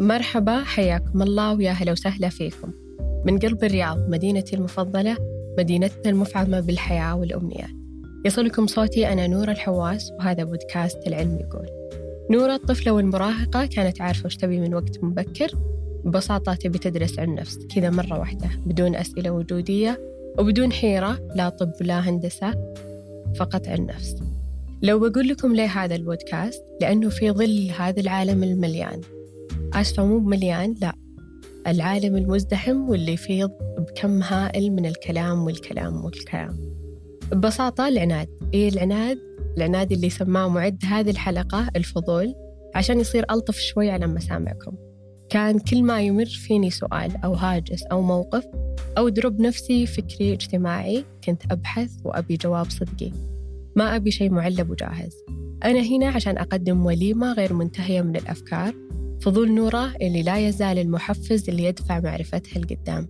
مرحبا حياكم الله ويا هلا وسهلا فيكم. من قلب الرياض مدينتي المفضلة مدينتنا المفعمة بالحياة والأمنيات يصلكم صوتي أنا نورة الحواس وهذا بودكاست العلم يقول. نورة الطفلة والمراهقة كانت عارفة وش تبي من وقت مبكر. ببساطة تبي تدرس عن نفس كذا مرة واحدة بدون أسئلة وجودية وبدون حيرة لا طب لا هندسة فقط عن نفس. لو بقول لكم ليه هذا البودكاست؟ لأنه في ظل هذا العالم المليان. آسفة مو مليان لا. العالم المزدحم واللي يفيض بكم هائل من الكلام والكلام والكلام. ببساطة العناد. إيه العناد؟ العناد اللي سماه معد هذه الحلقة الفضول عشان يصير ألطف شوي على مسامعكم. كان كل ما يمر فيني سؤال أو هاجس أو موقف أو دروب نفسي فكري اجتماعي كنت أبحث وأبي جواب صدقي. ما أبي شيء معلب وجاهز. أنا هنا عشان أقدم وليمة غير منتهية من الأفكار فضول نورة اللي لا يزال المحفز اللي يدفع معرفتها لقدام.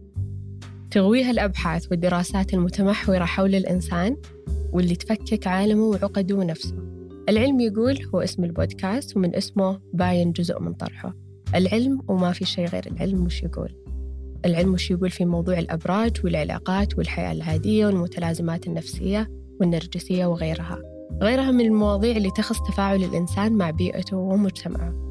تغويها الأبحاث والدراسات المتمحورة حول الإنسان واللي تفكك عالمه وعقده ونفسه. العلم يقول هو اسم البودكاست ومن اسمه باين جزء من طرحه. العلم وما في شيء غير العلم وش يقول. العلم وش يقول في موضوع الأبراج والعلاقات والحياة العادية والمتلازمات النفسية والنرجسية وغيرها. غيرها من المواضيع اللي تخص تفاعل الإنسان مع بيئته ومجتمعه.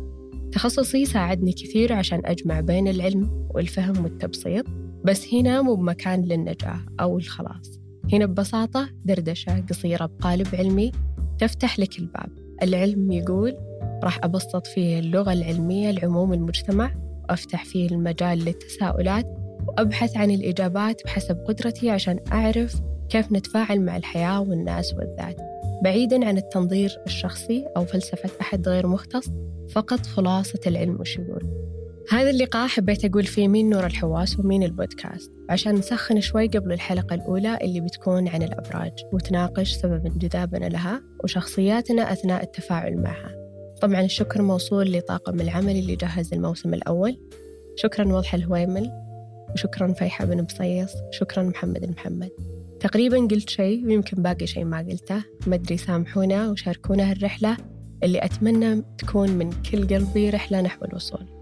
تخصصي ساعدني كثير عشان أجمع بين العلم والفهم والتبسيط بس هنا مو بمكان للنجاح أو الخلاص. هنا ببساطة دردشة قصيرة بقالب علمي تفتح لك الباب. العلم يقول راح أبسط فيه اللغة العلمية لعموم المجتمع وأفتح فيه المجال للتساؤلات وأبحث عن الإجابات بحسب قدرتي عشان أعرف كيف نتفاعل مع الحياة والناس والذات. بعيدا عن التنظير الشخصي أو فلسفة أحد غير مختص فقط خلاصة العلم يقول هذا اللقاء حبيت أقول فيه مين نور الحواس ومين البودكاست عشان نسخن شوي قبل الحلقة الأولى اللي بتكون عن الأبراج وتناقش سبب انجذابنا لها وشخصياتنا أثناء التفاعل معها. طبعا الشكر موصول لطاقم العمل اللي جهز الموسم الأول. شكرا وضح الهويمل وشكرا فيحة بن بصيص شكرا محمد محمد تقريبا قلت شيء ويمكن باقي شيء ما قلته. ما أدري سامحونا وشاركونا هالرحلة اللي أتمنى تكون من كل قلبي رحلة نحو الوصول.